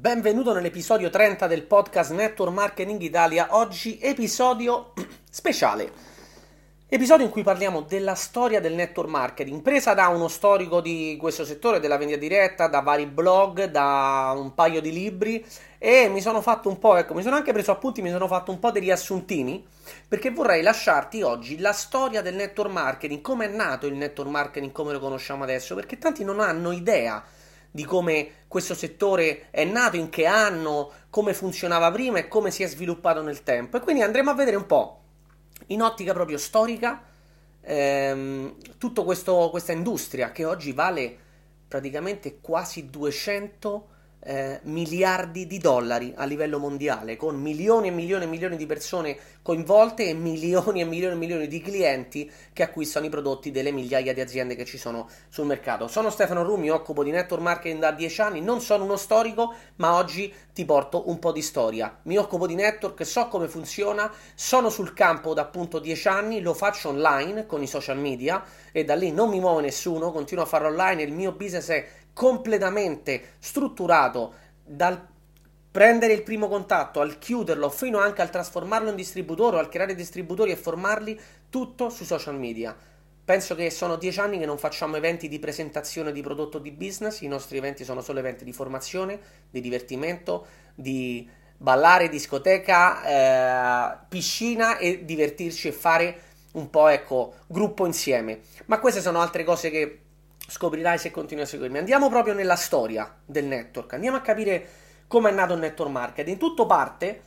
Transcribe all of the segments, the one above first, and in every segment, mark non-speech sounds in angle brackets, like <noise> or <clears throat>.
Benvenuto nell'episodio 30 del podcast Network Marketing Italia. Oggi episodio <clears throat> speciale. Episodio in cui parliamo della storia del network marketing, presa da uno storico di questo settore, della vendita diretta, da vari blog, da un paio di libri e mi sono fatto un po', ecco, mi sono anche preso appunti, mi sono fatto un po' dei riassuntini perché vorrei lasciarti oggi la storia del network marketing, come è nato il network marketing come lo conosciamo adesso, perché tanti non hanno idea di come questo settore è nato, in che anno, come funzionava prima e come si è sviluppato nel tempo. E quindi andremo a vedere un po' in ottica proprio storica ehm, tutta questa industria che oggi vale praticamente quasi 200 eh, miliardi di dollari a livello mondiale, con milioni e milioni e milioni di persone coinvolte e milioni e milioni e milioni di clienti che acquistano i prodotti delle migliaia di aziende che ci sono sul mercato. Sono Stefano Ru, mi occupo di network marketing da 10 anni, non sono uno storico, ma oggi ti porto un po' di storia. Mi occupo di network, so come funziona, sono sul campo da appunto 10 anni, lo faccio online con i social media e da lì non mi muove nessuno, continuo a farlo online, il mio business è completamente strutturato dal prendere il primo contatto al chiuderlo fino anche al trasformarlo in distributore o al creare distributori e formarli tutto sui social media. Penso che sono dieci anni che non facciamo eventi di presentazione di prodotto di business, i nostri eventi sono solo eventi di formazione, di divertimento, di ballare, discoteca, eh, piscina e divertirci e fare un po' ecco gruppo insieme. Ma queste sono altre cose che scoprirai se continui a seguirmi. Andiamo proprio nella storia del network, andiamo a capire come è nato il network marketing. Tutto parte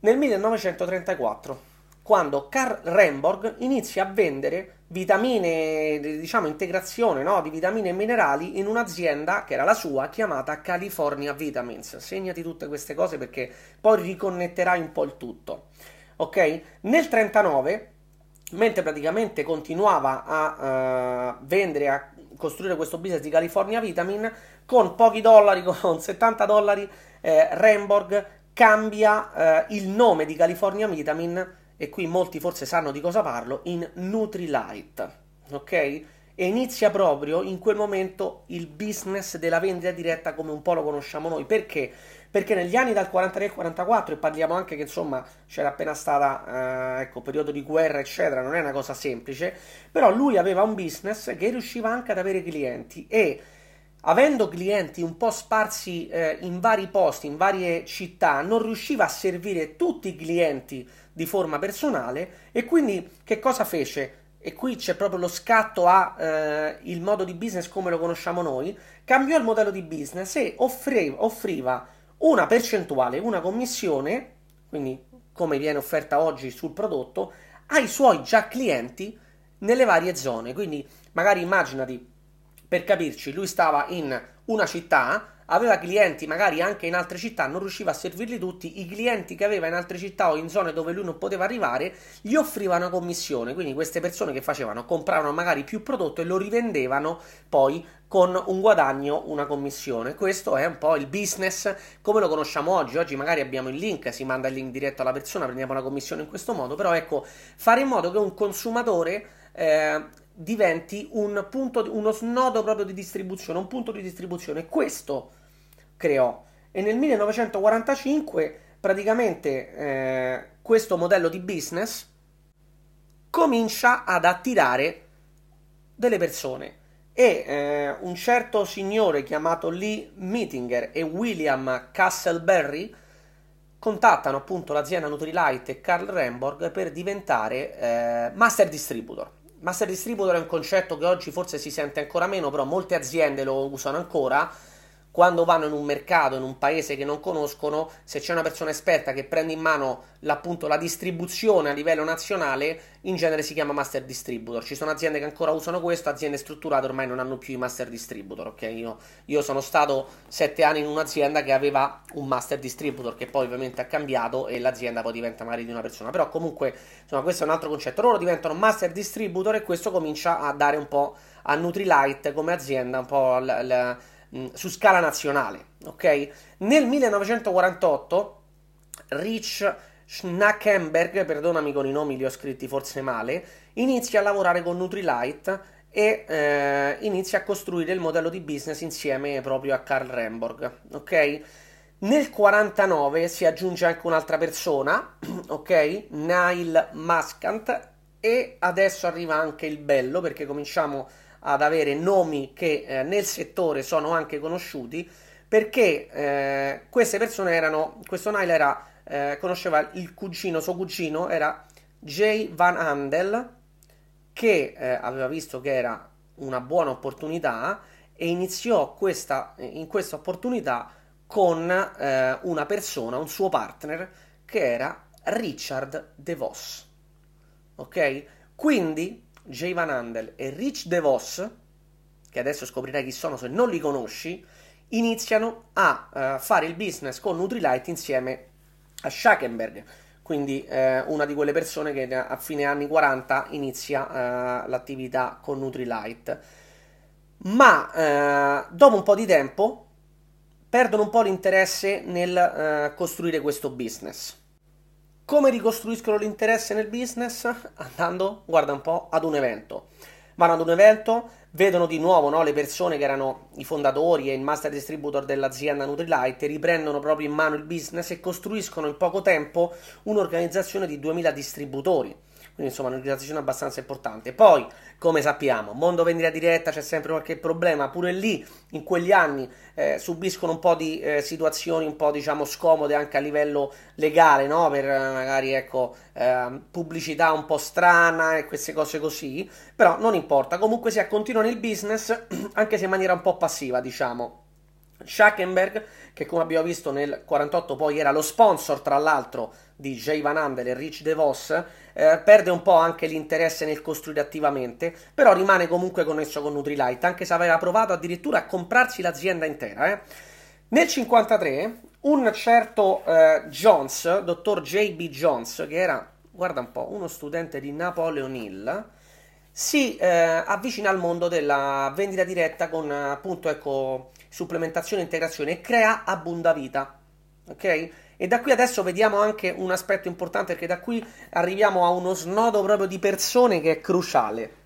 nel 1934, quando Karl Remborg inizia a vendere vitamine, diciamo integrazione no? di vitamine e minerali in un'azienda che era la sua chiamata California Vitamins. Segnati tutte queste cose perché poi riconnetterai un po' il tutto. Ok? Nel 1939 mentre praticamente continuava a uh, vendere, a costruire questo business di California Vitamin, con pochi dollari, <laughs> con 70 dollari, eh, Ramborg cambia eh, il nome di California Vitamin, e qui molti forse sanno di cosa parlo, in Nutrilite, ok? E inizia proprio in quel momento il business della vendita diretta come un po' lo conosciamo noi. Perché? Perché negli anni dal 43 al 44, e parliamo anche che insomma c'era appena stata, eh, ecco, periodo di guerra, eccetera, non è una cosa semplice, però lui aveva un business che riusciva anche ad avere clienti e avendo clienti un po' sparsi eh, in vari posti, in varie città, non riusciva a servire tutti i clienti di forma personale e quindi che cosa fece? e qui c'è proprio lo scatto a eh, modo di business come lo conosciamo noi, cambiò il modello di business e offriva, offriva una percentuale, una commissione, quindi come viene offerta oggi sul prodotto, ai suoi già clienti nelle varie zone. Quindi magari immaginati, per capirci, lui stava in una città, aveva clienti magari anche in altre città, non riusciva a servirli tutti, i clienti che aveva in altre città o in zone dove lui non poteva arrivare gli offriva una commissione, quindi queste persone che facevano compravano magari più prodotto e lo rivendevano poi con un guadagno, una commissione. Questo è un po' il business come lo conosciamo oggi. Oggi magari abbiamo il link, si manda il link diretto alla persona, prendiamo la commissione in questo modo, però ecco, fare in modo che un consumatore eh, diventi un punto, uno snodo proprio di distribuzione, un punto di distribuzione. Questo creò. E nel 1945 praticamente eh, questo modello di business comincia ad attirare delle persone. E eh, un certo signore chiamato Lee Mittinger e William Castleberry contattano appunto l'azienda Nutrilite e Carl Remborg per diventare eh, master distributor. Master distributor è un concetto che oggi forse si sente ancora meno, però molte aziende lo usano ancora quando vanno in un mercato, in un paese che non conoscono, se c'è una persona esperta che prende in mano appunto la distribuzione a livello nazionale, in genere si chiama master distributor. Ci sono aziende che ancora usano questo, aziende strutturate ormai non hanno più i master distributor, ok? Io, io sono stato sette anni in un'azienda che aveva un master distributor che poi ovviamente ha cambiato e l'azienda poi diventa magari di una persona. Però comunque, insomma, questo è un altro concetto. Loro diventano master distributor e questo comincia a dare un po' a Nutrilite come azienda, un po' l- su scala nazionale. Ok? Nel 1948 Rich Schnackenberg, perdonami con i nomi, li ho scritti forse male, inizia a lavorare con Nutrilite e eh, inizia a costruire il modello di business insieme proprio a Carl Remborg. Ok? Nel 49 si aggiunge anche un'altra persona, <clears throat> ok? Nile Muscant e adesso arriva anche il bello perché cominciamo ad avere nomi che eh, nel settore sono anche conosciuti perché eh, queste persone erano, questo Nile era, eh, conosceva il cugino, suo cugino era Jay Van Andel che eh, aveva visto che era una buona opportunità e iniziò questa, in questa opportunità con eh, una persona, un suo partner, che era Richard DeVos. Ok? Quindi Jay Van Andel e Rich DeVos, che adesso scoprirai chi sono se non li conosci, iniziano a uh, fare il business con Nutrilite insieme a Schackenberg, quindi eh, una di quelle persone che a fine anni 40 inizia eh, l'attività con Nutrilite. Ma eh, dopo un po' di tempo perdono un po' l'interesse nel eh, costruire questo business. Come ricostruiscono l'interesse nel business? Andando, guarda un po', ad un evento. Vanno ad un evento, vedono di nuovo no, le persone che erano i fondatori e il master distributor dell'azienda Nutrilite, riprendono proprio in mano il business e costruiscono in poco tempo un'organizzazione di 2000 distributori quindi insomma un'organizzazione abbastanza importante. Poi, come sappiamo, mondo vendita diretta c'è sempre qualche problema, pure lì in quegli anni eh, subiscono un po' di eh, situazioni un po' diciamo scomode anche a livello legale, no? per eh, magari ecco eh, pubblicità un po' strana e queste cose così, però non importa, comunque sia continuano il business <clears throat> anche se in maniera un po' passiva, diciamo. Schackenberg, che come abbiamo visto nel 48 poi era lo sponsor tra l'altro di Jay Van Andel e Rich DeVos, eh, perde un po' anche l'interesse nel costruire attivamente, però rimane comunque connesso con Nutrilite, anche se aveva provato addirittura a comprarsi l'azienda intera. Eh. Nel 53 un certo eh, Jones, dottor J.B. Jones, che era, guarda un po', uno studente di Napoleon Hill, si eh, avvicina al mondo della vendita diretta con appunto ecco supplementazione e integrazione e crea Abunda Vita. Ok? E da qui adesso vediamo anche un aspetto importante perché da qui arriviamo a uno snodo proprio di persone che è cruciale.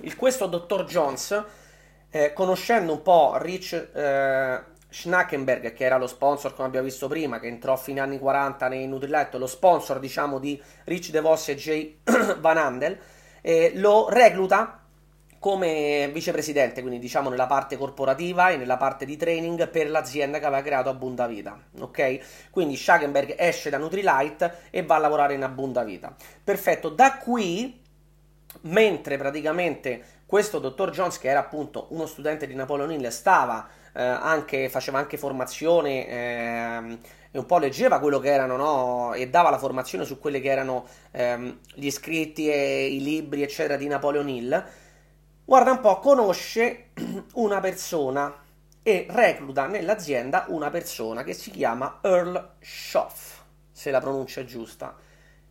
Il, questo dottor Jones, eh, conoscendo un po' Rich eh, Schnackenberg, che era lo sponsor, come abbiamo visto prima, che entrò a fine anni 40 nei Nutrilette, lo sponsor diciamo di Rich DeVos e Jay <clears throat> Van Andel, eh, lo recluta come vicepresidente, quindi diciamo nella parte corporativa e nella parte di training per l'azienda che aveva creato Abunda Vita. Ok? Quindi Schagenberg esce da Nutrilite e va a lavorare in Abunda Vita. Perfetto, da qui, mentre praticamente questo dottor Jones, che era appunto uno studente di Napoleon Hill, stava eh, anche, faceva anche formazione. Eh, e un po' leggeva quello che erano, no? E dava la formazione su quelli che erano ehm, gli scritti e i libri, eccetera, di Napoleon Hill. Guarda un po', conosce <clears throat> una persona e recluta nell'azienda una persona che si chiama Earl Schoff, se la pronuncia giusta.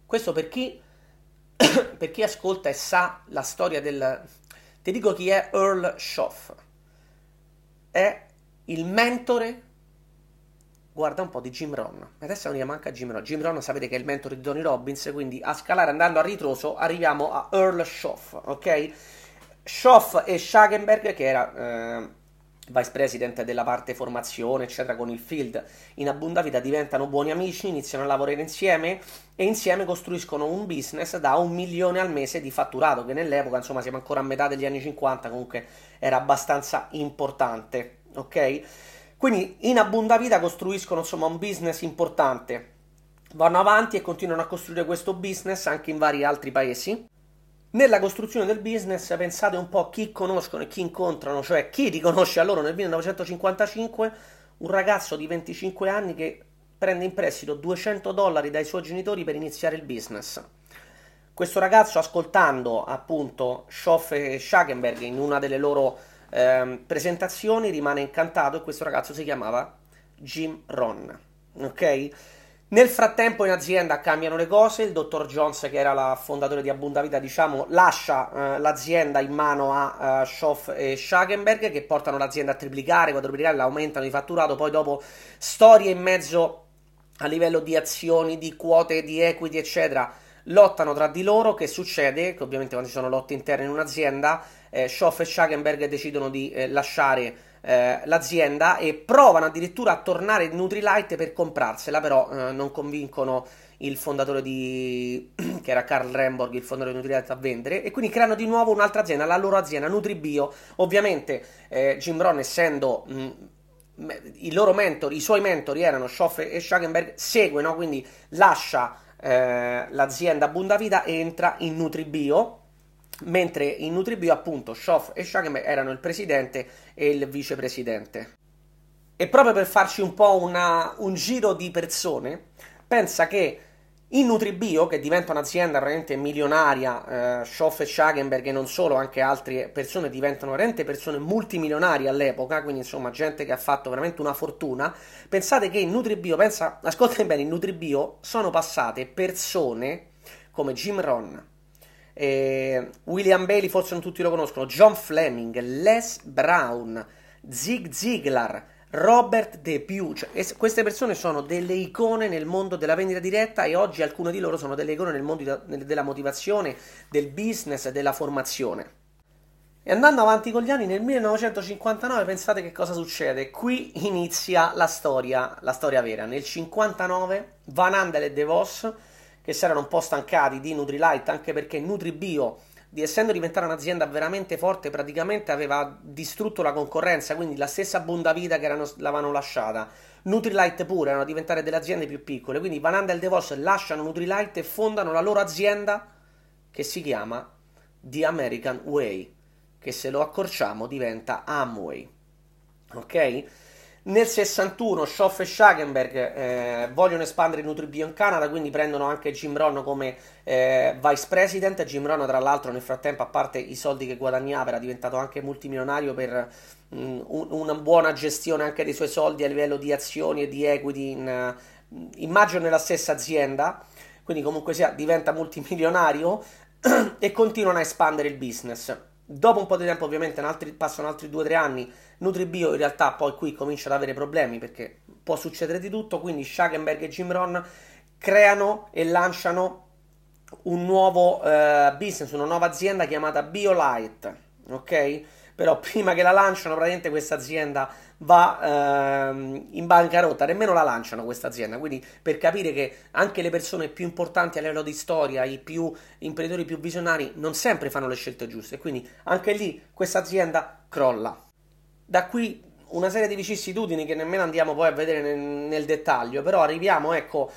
Questo per chi, <clears throat> per chi ascolta e sa la storia del... Ti dico chi è Earl Schoff. È il mentore guarda un po' di Jim Ron. Adesso non gli manca Jim Ron. Jim Ron sapete che è il mentore di Tony Robbins, quindi a scalare andando a ritroso arriviamo a Earl Schoff, ok? Schoff e Schagenberg, che era eh, vice president della parte formazione, eccetera, con il field in Abunda Vita, diventano buoni amici, iniziano a lavorare insieme e insieme costruiscono un business da un milione al mese di fatturato, che nell'epoca, insomma, siamo ancora a metà degli anni 50, comunque era abbastanza importante, ok? Quindi in Abunda Vita costruiscono insomma un business importante, vanno avanti e continuano a costruire questo business anche in vari altri paesi. Nella costruzione del business pensate un po' chi conoscono e chi incontrano, cioè chi riconosce a loro nel 1955 un ragazzo di 25 anni che prende in prestito 200 dollari dai suoi genitori per iniziare il business. Questo ragazzo ascoltando appunto Schoff e Schagenberg in una delle loro eh, presentazioni rimane incantato e questo ragazzo si chiamava Jim Ron. Ok? Nel frattempo in azienda cambiano le cose, il dottor Jones, che era la fondatore di Abunda Vita, diciamo, lascia eh, l'azienda in mano a uh, Schoff e Schagenberg, che portano l'azienda a triplicare, quadruplicare, aumentano di fatturato, poi dopo storie in mezzo a livello di azioni, di quote, di equity, eccetera, lottano tra di loro, che succede? Che ovviamente quando ci sono lotte interne in un'azienda, eh, Schoff e Schagenberg decidono di eh, lasciare eh, l'azienda e provano addirittura a tornare in Nutrilite per comprarsela, però eh, non convincono il fondatore di <clears throat> che era Carl Remborg, il fondatore di Nutrilite a vendere e quindi creano di nuovo un'altra azienda, la loro azienda Nutribio. Ovviamente eh, Jim Ron essendo mh, i loro mentori, i suoi mentori erano Schoff e Schagenberg, segue, no? quindi lascia eh, l'azienda Bundavita e entra in Nutribio, mentre in Nutribio appunto Schoff e Schagenberg erano il presidente e il vicepresidente. E proprio per farci un po' una, un giro di persone, pensa che in Nutribio, che diventa un'azienda veramente milionaria, eh, Schoff e Schagenberg e non solo, anche altre persone diventano veramente persone multimilionarie all'epoca, quindi insomma gente che ha fatto veramente una fortuna. Pensate che in Nutribio, pensa, ascoltami bene, in Nutribio sono passate persone come Jim Ron, eh, William Bailey, forse non tutti lo conoscono, John Fleming, Les Brown, Zig Ziglar, Robert De Piu, cioè, queste persone sono delle icone nel mondo della vendita diretta e oggi alcune di loro sono delle icone nel mondo della motivazione, del business della formazione. E andando avanti con gli anni, nel 1959 pensate che cosa succede? Qui inizia la storia, la storia vera. Nel 1959 Van Andel e De Vos, che si erano un po' stancati di Nutrilite, anche perché Nutribio di essendo diventata un'azienda veramente forte, praticamente aveva distrutto la concorrenza, quindi la stessa Bondavita che erano, l'avevano lasciata. Nutrilite pure erano diventate delle aziende più piccole, quindi Van Andel e DeVos lasciano Nutrilite e fondano la loro azienda che si chiama The American Way, che se lo accorciamo diventa Amway. Ok? Nel 61 Schoff e Schagenberg eh, vogliono espandere Nutribio in Canada, quindi prendono anche Jim Rohn come eh, vice president. Jim Rohn, tra l'altro, nel frattempo, a parte i soldi che guadagnava, era diventato anche multimilionario per mh, mm, un, una buona gestione anche dei suoi soldi a livello di azioni e di equity, in, uh, immagino nella stessa azienda. Quindi, comunque sia, diventa multimilionario <clears throat> e continuano a espandere il business. Dopo un po' di tempo, ovviamente, altri, passano altri 2-3 anni Nutribio in realtà poi qui comincia ad avere problemi perché può succedere di tutto, quindi Schagenberg e Jim Ron creano e lanciano un nuovo uh, business, una nuova azienda chiamata BioLite, ok? Però <laughs> prima che la lanciano, praticamente questa azienda va uh, in bancarotta, nemmeno la lanciano questa azienda, quindi per capire che anche le persone più importanti a livello di storia, i più imprenditori più visionari, non sempre fanno le scelte giuste, quindi anche lì questa azienda crolla. Da qui una serie di vicissitudini che nemmeno andiamo poi a vedere nel, nel dettaglio, però arriviamo, ecco,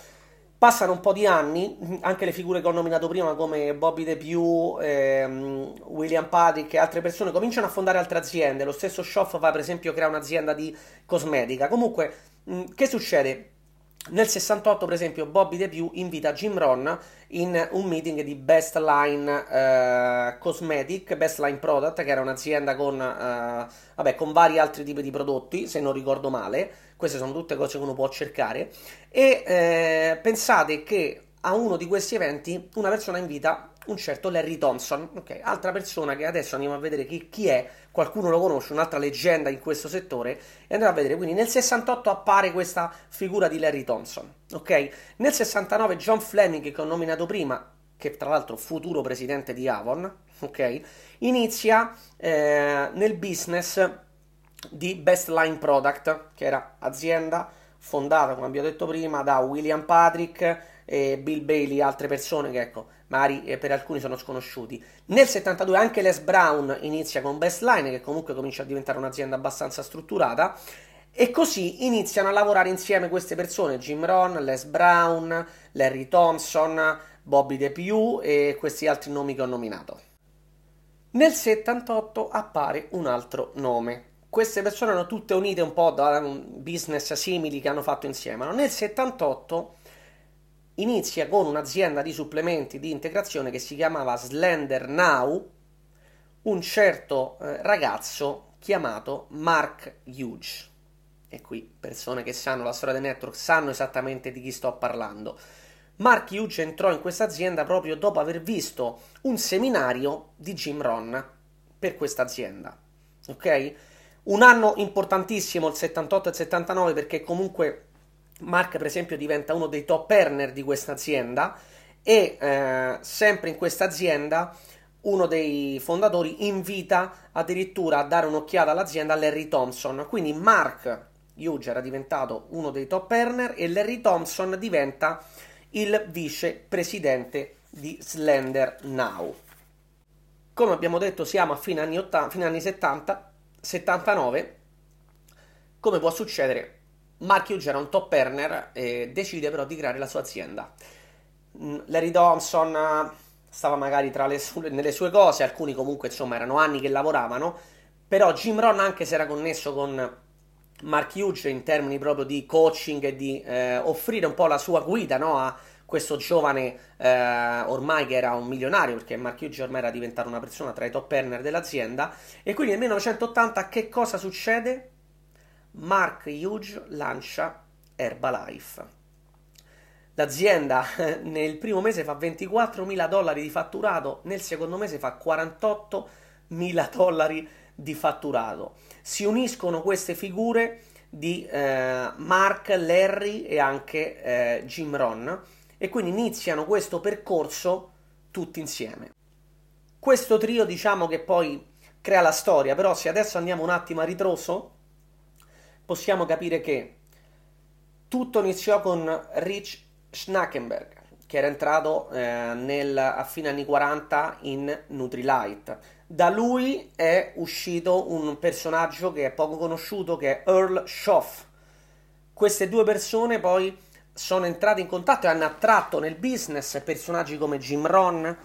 passano un po' di anni, anche le figure che ho nominato prima come Bobby DePew, ehm, William Patrick e altre persone cominciano a fondare altre aziende, lo stesso Schoff va per esempio a creare un'azienda di cosmetica. Comunque, mh, che succede? Nel 68, per esempio, Bobby DePew invita Jim Ron in un meeting di Best Line eh, Cosmetic, Best Line Product, che era un'azienda con, eh, vabbè, con vari altri tipi di prodotti, se non ricordo male. Queste sono tutte cose che uno può cercare. E eh, pensate che a uno di questi eventi una persona invita un certo Larry Thompson, ok? Altra persona che adesso andiamo a vedere chi, chi, è, qualcuno lo conosce, un'altra leggenda in questo settore, e andiamo a vedere. Quindi nel 68 appare questa figura di Larry Thompson, ok? Nel 69 John Fleming, che ho nominato prima, che tra l'altro futuro presidente di Avon, ok? Inizia eh, nel business di Best Line Product, che era azienda fondata, come abbiamo detto prima, da William Patrick e Bill Bailey, altre persone che ecco, magari eh, per alcuni sono sconosciuti. Nel 72 anche Les Brown inizia con Best Line, che comunque comincia a diventare un'azienda abbastanza strutturata. E così iniziano a lavorare insieme queste persone, Jim Ron, Les Brown, Larry Thompson, Bobby DePew e questi altri nomi che ho nominato. Nel 78 appare un altro nome. Queste persone erano tutte unite un po' da business simili che hanno fatto insieme. Nel 78 inizia con un'azienda di supplementi di integrazione che si chiamava Slender Now, un certo eh, ragazzo chiamato Mark Hughes. E qui persone che sanno la storia del network sanno esattamente di chi sto parlando. Mark Hughes entrò in questa azienda proprio dopo aver visto un seminario di Jim Ron per questa azienda. Ok? Un anno importantissimo, il 78 e il 79, perché comunque Mark, per esempio, diventa uno dei top earner di questa azienda e eh, sempre in questa azienda uno dei fondatori invita addirittura a dare un'occhiata all'azienda Larry Thompson. Quindi Mark Hughes era diventato uno dei top earner e Larry Thompson diventa il vicepresidente di Slender Now. Come abbiamo detto, siamo a fine anni, 80, fine anni 70, 79. Come può succedere? Mark Hughes era un top earner e decide però di creare la sua azienda. Mm, Larry Thompson stava magari sue, nelle sue cose, alcuni comunque insomma erano anni che lavoravano, però Jim Ron anche si era connesso con Mark Hughes in termini proprio di coaching e di eh, offrire un po' la sua guida no, a questo giovane eh, ormai che era un milionario perché Mark Hughes ormai era diventato una persona tra i top earner dell'azienda e quindi nel 1980 che cosa succede? Mark Hughes lancia Herbalife L'azienda <laughs> nel primo mese fa 24 mila dollari di fatturato, nel secondo mese fa 48 mila dollari di fatturato. Si uniscono queste figure di eh, Mark, Larry e anche eh, Jim Ron e quindi iniziano questo percorso tutti insieme. Questo trio diciamo che poi crea la storia, però se adesso andiamo un attimo a ritroso possiamo capire che tutto iniziò con Rich Schnackenberg, che era entrato eh, nel, a fine anni 40 in Nutrilite. Da lui è uscito un personaggio che è poco conosciuto, che è Earl Schoff. Queste due persone poi sono entrate in contatto e hanno attratto nel business personaggi come Jim Ron,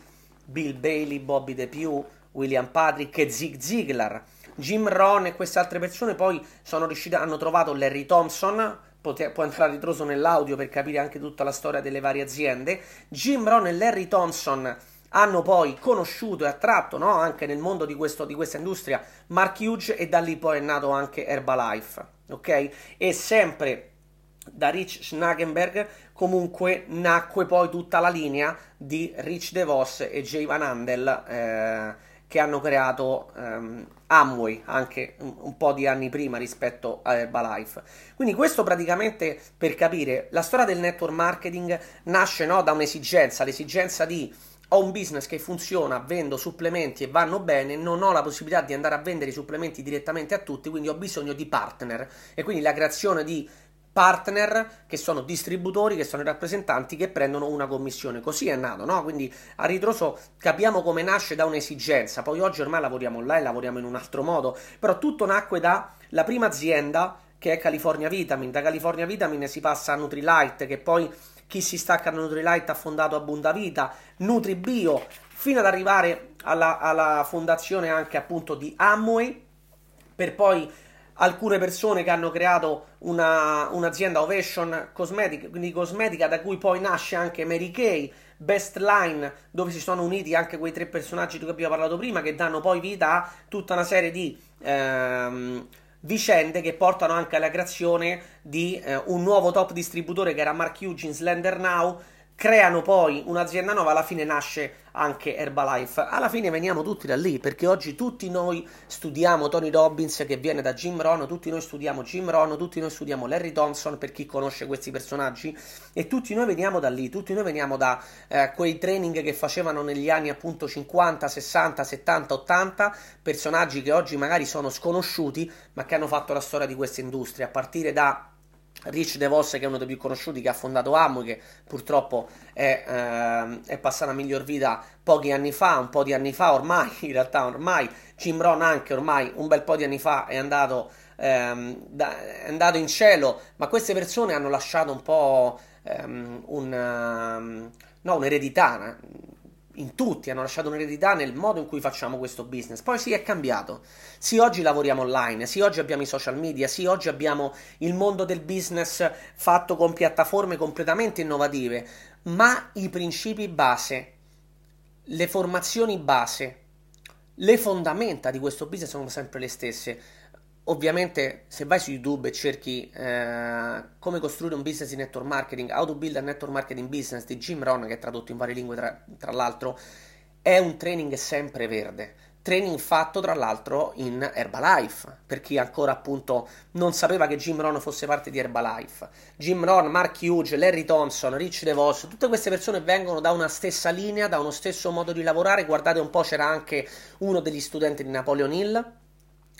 Bill Bailey, Bobby DePew, William Patrick e Zig Ziglar. Jim Ron e queste altre persone poi sono riuscite, hanno trovato Larry Thompson, poter, può entrare ritroso nell'audio per capire anche tutta la storia delle varie aziende. Jim Rohn e Larry Thompson hanno poi conosciuto e attratto no, anche nel mondo di, questo, di, questa industria Mark Hughes e da lì poi è nato anche Herbalife, ok? E sempre da Rich Schnagenberg comunque nacque poi tutta la linea di Rich DeVos e Jay Van Andel eh, che hanno creato ehm, Amway anche un, un, po' di anni prima rispetto a Herbalife. Quindi questo praticamente per capire la storia del network marketing nasce no, da un'esigenza, l'esigenza di ho un business che funziona, vendo supplementi e vanno bene, non ho la possibilità di andare a vendere i supplementi direttamente a tutti, quindi ho bisogno di partner e quindi la creazione di partner che sono distributori, che sono i rappresentanti che prendono una commissione. Così è nato, no? Quindi a ritroso capiamo come nasce da un'esigenza. Poi oggi ormai lavoriamo online, lavoriamo in un altro modo, però tutto nacque dalla prima azienda che è California Vitamin. Da California Vitamin si passa a Nutrilite, che poi chi si stacca da Nutrilite ha fondato Abundavita, NutriBio, fino ad arrivare alla, alla fondazione anche appunto di Amway, per poi alcune persone che hanno creato una, un'azienda Ovation Cosmetic, quindi cosmetica, da cui poi nasce anche Mary Kay, Best Line, dove si sono uniti anche quei tre personaggi di cui abbiamo parlato prima, che danno poi vita a tutta una serie di ehm, vicende che portano anche alla creazione di eh, un nuovo top distributore che era Mark Eugene Slender Now creano poi un'azienda nuova, alla fine nasce anche Herbalife. Alla fine veniamo tutti da lì, perché oggi tutti noi studiamo Tony Robbins che viene da Jim Rohn, tutti noi studiamo Jim Rohn, tutti noi studiamo Larry Thompson per chi conosce questi personaggi e tutti noi veniamo da lì, tutti noi veniamo da eh, quei training che facevano negli anni appunto 50, 60, 70, 80, personaggi che oggi magari sono sconosciuti, ma che hanno fatto la storia di questa industria, a partire da Rich DeVos che è uno dei più conosciuti che ha fondato Amway che purtroppo è, eh, è passata a miglior vita pochi anni fa, un po' di anni fa ormai, <laughs> in realtà ormai. Jim Brown anche ormai un bel po' di anni fa è andato, ehm, da, è andato in cielo, ma queste persone hanno lasciato un po' ehm, un, um, no, un'eredità in tutti, hanno lasciato un'eredità nel modo in cui facciamo questo business. Poi sì, è cambiato. Sì, oggi lavoriamo online, sì, oggi abbiamo i social media, sì, oggi abbiamo il mondo del business fatto con piattaforme completamente innovative, ma i principi base, le formazioni base, le fondamenta di questo business sono sempre le stesse. Ovviamente, se vai su YouTube e cerchi eh, come costruire un business di network marketing, How to Build a Network Marketing Business di Jim Rohn, che è tradotto in varie lingue tra, tra l'altro, è un training sempre verde training fatto tra l'altro in Herbalife, per chi ancora appunto non sapeva che Jim Rohn fosse parte di Herbalife. Jim Rohn, Mark Hughes, Larry Thompson, Rich DeVos, tutte queste persone vengono da una stessa linea, da uno stesso modo di lavorare. Guardate un po', c'era anche uno degli studenti di Napoleon Hill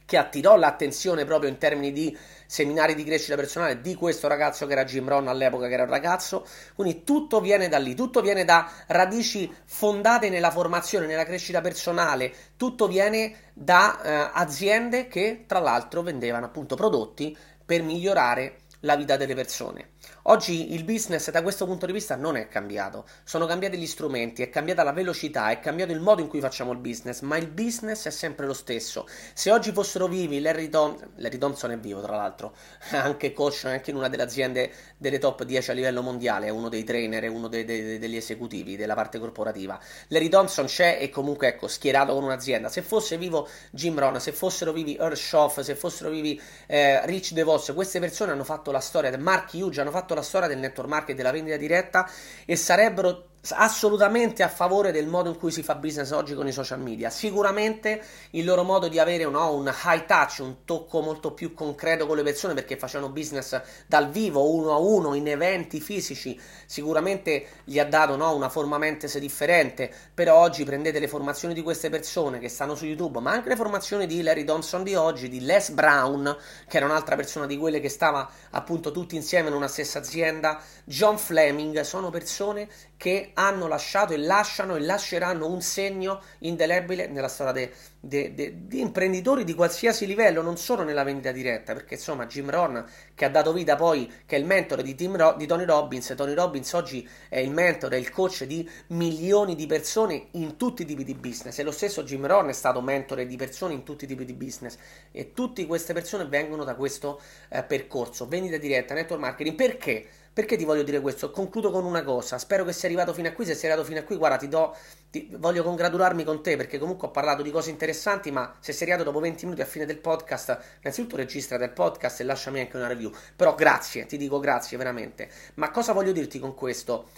che attirò l'attenzione proprio in termini di seminari di crescita personale di questo ragazzo che era Jim Rohn all'epoca che era un ragazzo quindi tutto viene da lì tutto viene da radici fondate nella formazione nella crescita personale tutto viene da eh, aziende che tra l'altro vendevano appunto prodotti per migliorare la vita delle persone. Oggi il business da questo punto di vista non è cambiato, sono cambiati gli strumenti, è cambiata la velocità, è cambiato il modo in cui facciamo il business, ma il business è sempre lo stesso. Se oggi fossero vivi, Larry, Tom- Larry Thompson è vivo tra l'altro, <laughs> anche coach, anche in una delle aziende delle top 10 a livello mondiale, è uno dei trainer, è uno dei, dei, degli esecutivi della parte corporativa. Larry Thompson c'è e comunque ecco, schierato con un'azienda. Se fosse vivo Jim Rohn, se fossero vivi Earl Schoff, se fossero vivi eh, Rich DeVos, queste persone hanno fatto la storia, Mark Hughes hanno fatto la storia del network marketing della vendita diretta e sarebbero assolutamente a favore del modo in cui si fa business oggi con i social media. Sicuramente il loro modo di avere no, un high touch, un tocco molto più concreto con le persone perché facevano business dal vivo, uno a uno, in eventi fisici, sicuramente gli ha dato no, una forma mentes differente. Però oggi prendete le formazioni di queste persone che stanno su YouTube, ma anche le formazioni di Larry Thompson di oggi, di Les Brown, che era un'altra persona di quelle che stava appunto tutti insieme in una stessa azienda, John Fleming, sono persone che hanno lasciato e lasciano e lasceranno un segno indelebile nella storia de, de, de, di imprenditori di qualsiasi livello, non solo nella vendita diretta, perché insomma Jim Rohn che ha dato vita poi, che è il mentore di, Ro- di Tony Robbins, Tony Robbins oggi è il mentore, è il coach di milioni di persone in tutti i tipi di business e lo stesso Jim Rohn è stato mentore di persone in tutti i tipi di business e tutte queste persone vengono da questo eh, percorso, vendita diretta, network marketing, perché? Perché ti voglio dire questo? Concludo con una cosa. Spero che sia arrivato fino a qui. Se sei arrivato fino a qui, guarda, ti do. Ti, voglio congratularmi con te perché comunque ho parlato di cose interessanti. Ma se sei arrivato dopo 20 minuti a fine del podcast, innanzitutto registra del podcast e lasciami anche una review. Però grazie, ti dico grazie veramente. Ma cosa voglio dirti con questo?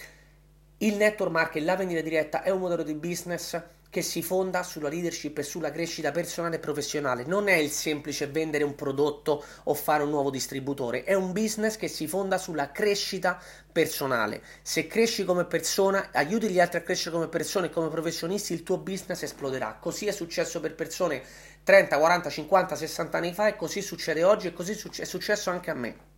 Il network marketing, la vendita diretta è un modello di business che si fonda sulla leadership e sulla crescita personale e professionale. Non è il semplice vendere un prodotto o fare un nuovo distributore, è un business che si fonda sulla crescita personale. Se cresci come persona, aiuti gli altri a crescere come persone e come professionisti, il tuo business esploderà. Così è successo per persone 30, 40, 50, 60 anni fa e così succede oggi e così è successo anche a me.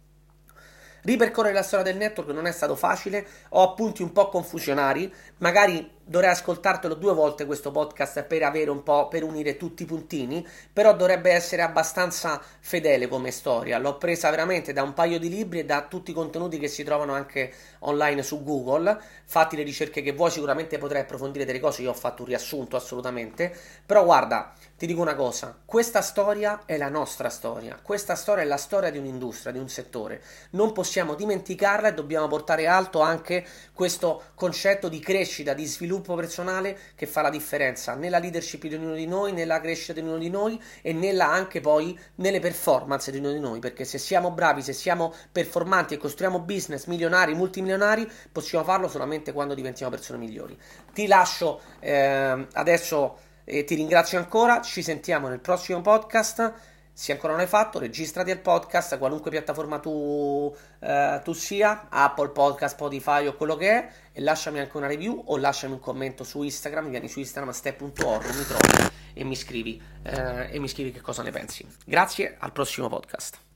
Ripercorrere la storia del network non è stato facile, ho appunti un po' confusionari, magari dovrei ascoltartelo due volte questo podcast per avere un po' per unire tutti i puntini, però dovrebbe essere abbastanza fedele come storia. L'ho presa veramente da un paio di libri e da tutti i contenuti che si trovano anche online su Google. Fatti le ricerche che vuoi, sicuramente potrai approfondire delle cose. Io ho fatto un riassunto assolutamente. Però guarda, ti dico una cosa: questa storia è la nostra storia. Questa storia è la storia di un'industria, di un settore. Non possiamo dimenticarla e dobbiamo portare alto anche questo concetto di crescita, di sviluppo sviluppo personale che fa la differenza nella leadership di ognuno di noi, nella crescita di ognuno di noi e nella anche poi nelle performance di ognuno di noi, perché se siamo bravi, se siamo performanti e costruiamo business milionari, multimilionari, possiamo farlo solamente quando diventiamo persone migliori. Ti lascio eh, adesso e eh, ti ringrazio ancora, ci sentiamo nel prossimo podcast. Se ancora non l'hai fatto, registrati al podcast, qualunque piattaforma tu, eh, tu, sia, Apple Podcast, Spotify o quello che è, e lasciami anche una review o lasciami un commento su Instagram, vieni su Instagram a step.org, mi trovi e mi scrivi, eh, e mi scrivi che cosa ne pensi. Grazie, al prossimo podcast.